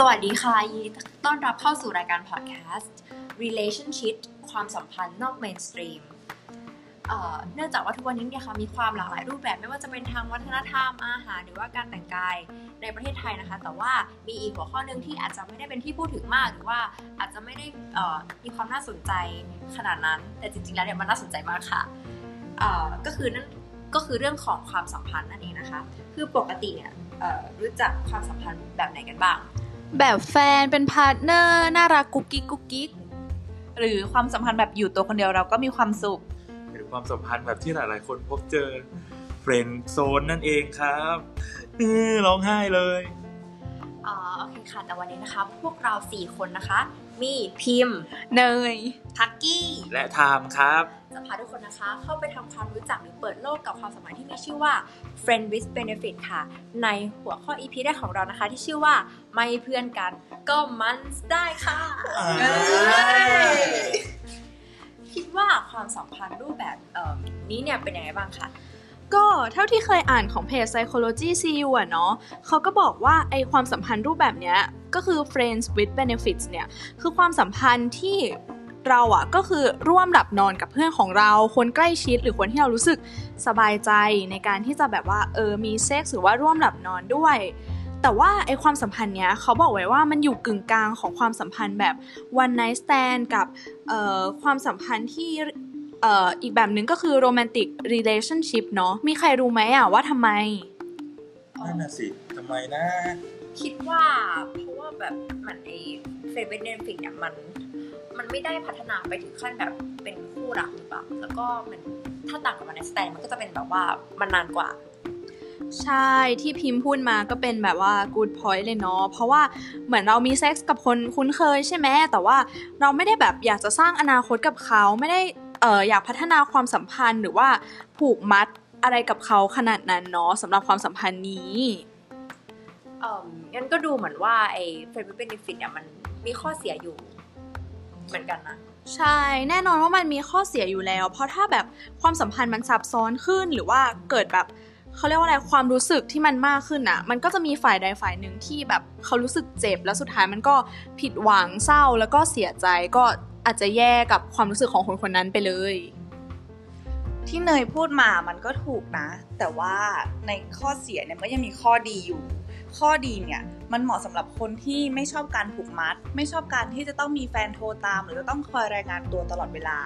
สวัสดีค่ะยีต้อนรับเข้าสู่รายการพอดแคสต์ Relationship ความสัมพันธ์นอกเมนสตรีมเนื่องจากว่าทุกวันนี้เนี่ยค่ะมีความหลากหลายรูปแบบไม่ว่าจะเป็นทางวัฒนธรรมอาหาร หรือว่าการแต่งกายในประเทศไทยนะคะ แต่ว่ามีอีกหัวข้อหนึ่งที่อาจจะไม่ได้เป็นที่พูดถึงมาก หรือว่าอาจจะไม่ได้มีความน่าสนใจขนาดนั้น แต่จริงๆแล้วเนี่ยมันน่าสนใจมากค่ะก็คือนั่นก็คือเรื่องของความสัมพันธ์นั่นเองนะคะ คือปกติเนี่ยรู้จักความสัมพันธ์แบบไหนกันบ้าง แบบแฟนเป็น partner น่ารักกุ๊กกิ๊กกุ๊กกิ๊กหรือความสัมพันธ์แบบอยู่ตัวคนเดียวเราก็มีความสุข หรือความสัมพันธ์แบบที่หลาย ๆ คนพบเจอ friend zone นั่นเองครับร้องไห้เลย อ๋อโอเคค่ะ แต่วันนี้นะคะ พวกเราสี่คนนะคะ มีพิมพ์ เนยทักกี้ และไทม์ครับ จะพาทุกคนนะคะ เข้าไปทำความรู้จักหรือเปิดโลกกับความสัมพันธ์ที่มีชื่อว่า friend with benefit ค่ะ ในหัวข้อ EP แรกของเรานะคะ ที่ชื่อว่าไม่เพื่อนกัน ก็มันได้ค่ะคิดว่าความสัมพันธ์รูปแบบนี้เนี่ยเป็นยังไงบ้างคะ ก็เท่าที่เคยอ่านของเพจ Psychology CU อะเนาะเขาก็บอกว่าไอความสัมพันธ์รูปแบบเนี้ยก็คือ friends with benefits เนี่ยคือความสัมพันธ์ที่เราอะก็คือร่วมหลับนอนกับเพื่อนของเราคนใกล้ชิดหรือคนที่เรารู้สึกสบายใจในการที่จะแบบว่าเออมีเซ็กซ์หรือว่าร่วมหลับนอนด้วย แต่ว่าไอความสัมพันธ์เนี้ยเขาบอกไว้ว่ามันอยู่กึ่งกลางของความสัมพันธ์แบบ one night stand กับเออความสัมพันธ์ที่ เอ่ออีกแบบหนึ่งก็คือ romantic relationship เนาะมีใครรู้ไหมอะว่าทำไม นั่นน่ะสิทำไมนะ คิดว่าเพราะว่าแบบมันไอ friend with benefit เนี่ยมัน มันไม่ได้พัฒนาไปถึงขั้นแบบเป็นคู่รักหรือเปล่าแล้วก็มันถ้าต่างกับมันในสแตนมันก็จะเป็นแบบว่ามันนานกว่า ใช่ที่พิมพ์พูดมาก็เป็นแบบว่า good point เลยเนาะเพราะว่าเหมือนเรามีเซ็กส์กับคนคุ้นเคยใช่ไหมแต่ว่าเราไม่ได้แบบอยากจะสร้างอนาคตกับเขาไม่ได้เอออยากพัฒนาความสัมพันธ์หรือว่าผูกมัดอะไรกับเขาขนาดนั้นเนาะสำหรับความสัมพันธ์นี้เอองั้นก็ดูเหมือนว่าไอ้ friend with benefit เนี่ยมันมีข้อเสียอยู่เหมือนกันนะใช่แน่นอนว่ามันมีข้อเสียอยู่แล้ว เพราะถ้าแบบความสัมพันธ์มันซับซ้อนขึ้นหรือว่าเกิดแบบเขาเรียกว่าอะไรความรู้สึกที่มันมากขึ้นอะมันก็จะมีฝ่ายใดฝ่ายหนึ่งที่แบบเขารู้สึกเจ็บ แล้วสุดท้ายมันก็ผิดหวังเศร้าแล้วก็เสียใจก็ อาจจะแย่กับความรู้สึกของคนคนนั้นไปเลย ที่เนยพูดมามันก็ถูกนะ แต่ว่าในข้อเสียเนี่ยก็ยังมีข้อดีอยู่ ข้อดีเนี่ยมันเหมาะสำหรับคนที่ไม่ชอบการผูกมัด ไม่ชอบการที่จะต้องมีแฟนโทรตาม หรือจะต้องคอยรายงานตัวตลอดเวลา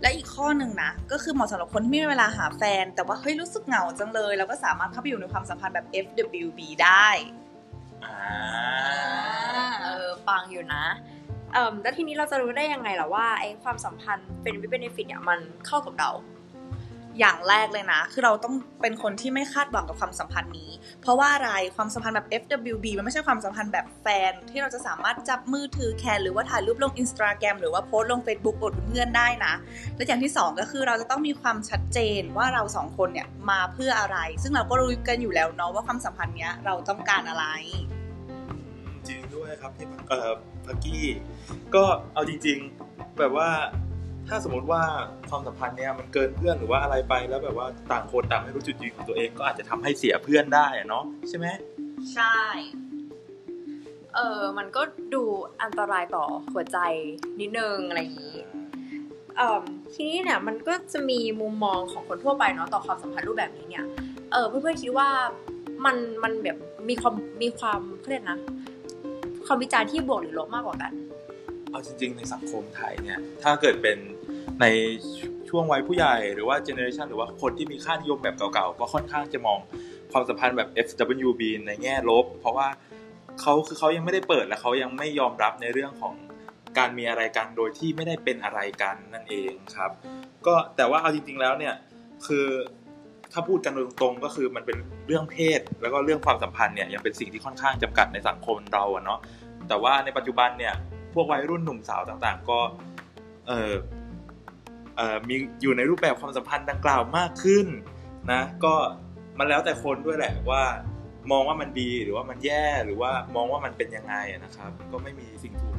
และอีกข้อหนึ่งนะก็คือเหมาะสำหรับคนที่ไม่มีเวลาหาแฟน แต่ว่าเฮ้ยรู้สึกเหงาจังเลย แล้วก็สามารถเข้าไปอยู่ในความสัมพันธ์แบบ FWB ได้อ่าเออฟังอยู่นะ เอ่อแล้วทีนี้เราจะรู้ได้ยังไงล่ะว่าไอ้ความสัมพันธ์เป็นวิเบนฟิตเนี่ยมันเข้ากับเรา อย่างแรกเลยนะ คือเราต้องเป็นคนที่ไม่คาดหวังกับความสัมพันธ์นี้ เพราะว่าอะไรความสัมพันธ์แบบ FWB มันไม่ใช่ความสัมพันธ์แบบแฟน ที่เราจะสามารถจับมือถือแคนหรือว่าถ่ายรูปลงอินสตาแกรมหรือว่าโพสต์ลง Facebook อดเพื่อนได้นะ และอย่างที่ 2 ก็คือเราจะต้องมีความชัดเจนว่าเราสองคนเนี่ยมาเพื่ออะไร ซึ่งเราก็รู้กันอยู่แล้วเนาะว่าความสัมพันธ์เนี้ยเราต้องการอะไร ครับพี่เอ่อพักกี้ ก็เอาจริง ๆ แบบว่าถ้าสมมติว่าความสัมพันธ์เนี้ยมันเกินเพื่อนหรือว่าอะไรไปแล้วแบบว่าต่างคนต่างไม่รู้จุดยืนของตัวเองก็อาจจะทำให้เสียเพื่อนได้เนาะใช่ไหมใช่ เออมันก็ดูอันตรายต่อหัวใจนิดนึงอะไรอย่างนี้เออทีนี้เนี่ยมันก็จะมีมุมมองของคนทั่วไปเนาะต่อความสัมพันธ์รูปแบบนี้เนี่ยเออเพื่อนๆคิดว่ามันมันแบบมีความมีความเรียดนะ ความวิจารณ์ที่บวกหรือลบมากกว่ากัน เอาจริง ๆ ในสังคมไทยเนี่ย ถ้าเกิดเป็นในช่วงวัยผู้ใหญ่หรือว่าเจเนอเรชันหรือว่าคนที่มีค่านิยมแบบเก่าๆก็ค่อนข้างจะมองความสัมพันธ์แบบ FWB ในแง่ลบ เพราะว่าเขาคือเขายังไม่ได้เปิดและเขายังไม่ยอมรับในเรื่องของการมีอะไรกันโดยที่ไม่ได้เป็นอะไรกันนั่นเองครับ ก็แต่ว่าเอาจริง ๆแล้วเนี่ยคือ ถ้าพูดกันตรงๆก็คือมันเป็นเรื่องเพศ แล้วก็เรื่องความสัมพันธ์เนี่ยยังเป็นสิ่งที่ค่อนข้างจำกัดในสังคมเราอะเนาะแต่ว่าในปัจจุบันเนี่ยพวกวัยรุ่นหนุ่มสาวต่างๆ ก็เออเอ่อมีอยู่ในรูปแบบความสัมพันธ์ดังกล่าวมากขึ้นนะก็มันแล้วแต่คนด้วยแหละว่ามองว่ามันดีหรือว่ามันแย่หรือว่ามองว่ามันเป็นยังไงนะครับ ก็ไม่มีสิ่งถูก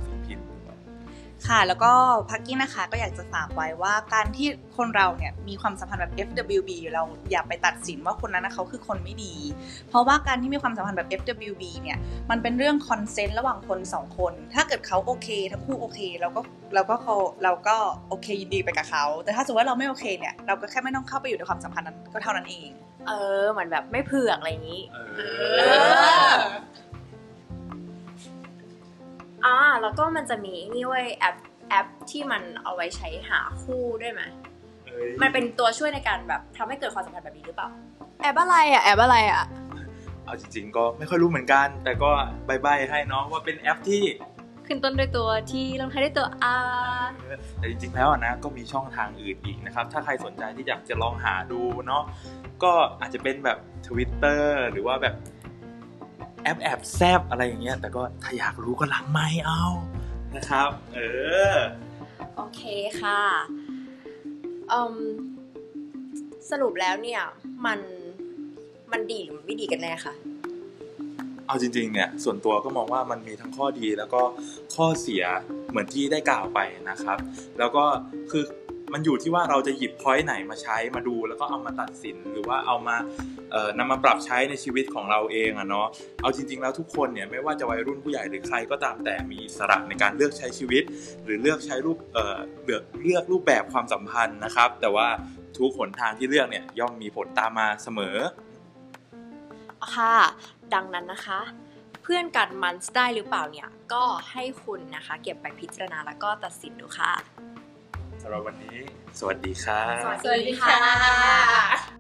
ค่ะ แล้วก็พักกี้นะคะก็อยากจะฝากไว้ว่าการที่คนเราเนี่ยมีความสัมพันธ์แบบ FWB เราอย่าไปตัดสินว่าคนนั้นนะเขาคือคนไม่ดี เพราะว่าการที่มีความสัมพันธ์แบบ FWB เนี่ยมันเป็นเรื่อง consent ระหว่างคนสองคน ถ้าเกิดเขาโอเคทั้งคู่โอเคเราก็เราก็เขาเราก็โอเคยินดีไปกับเขา แต่ถ้าสมมติว่าเราไม่โอเคเนี่ยเราก็แค่ไม่ต้องเข้าไปอยู่ในความสัมพันธ์นั้นก็เท่านั้นเอง เออเหมือนแบบไม่เผือกอะไรอย่างนี้ เอเอ แล้วก็มันจะมีนี่เว้ยแอปแอปที่มันเอาไว้ใช้หาคู่ด้วยไหมเอ้ยมันเป็นตัวช่วยในการแบบทำให้เกิดความสัมพันธ์แบบนี้หรือเปล่า แอปอะไรอะแอปอะไรอะ เอาจริงๆก็ไม่ค่อยรู้เหมือนกัน แต่ก็ใบ้ใบ้ให้เนาะว่าเป็นแอปที่ ขึ้นต้นด้วยตัว T ลงท้ายด้วยตัว R แต่จริงๆแล้วอะนะก็มีช่องทางอื่นอีกนะครับ ถ้าใครสนใจที่อยากจะลองหาดูเนาะก็อาจจะเป็นแบบ Twitter หรือว่าแบบ แอปแอบแซบอะไรอย่างเงี้ยแต่ก็ถ้าอยากรู้ก็หลังไม่เอานะครับ เออ โอเคค่ะอืมสรุปแล้วเนี่ย มันมันดีหรือมันไม่ดีกันแน่คะเอาจริงๆเนี่ยส่วนตัวก็มองว่ามันมีทั้งข้อดีแล้วก็ข้อเสียเหมือนที่ได้กล่าวไปนะครับ แล้วก็คือ มันอยู่ที่ว่าเราจะหยิบพอยต์ไหนมาใช้มาดู แล้วก็เอามาตัดสินหรือว่าเอามาเอ่อนำมาปรับใช้ในชีวิตของเราเองอะเนาะเอาจริง ๆ แล้วทุกคนเนี่ยไม่ว่าจะวัยรุ่นผู้ใหญ่หรือใครก็ตามแต่มีอิสระในการเลือกใช้ชีวิต หรือเลือกใช้รูปเอ่อเลือกเลือกรูปแบบความสัมพันธ์นะครับ แต่ว่าทุกหนทางที่เลือกเนี่ยย่อมมีผลตามมาเสมอค่ะ ดังนั้นนะคะ เพื่อนกันมันได้หรือเปล่าเนี่ย ก็ให้คุณนะคะ เก็บไปพิจารณาแล้วก็ตัดสินดูค่ะ สำหรับวันนี้ สวัสดีครับ สวัสดีค่ะ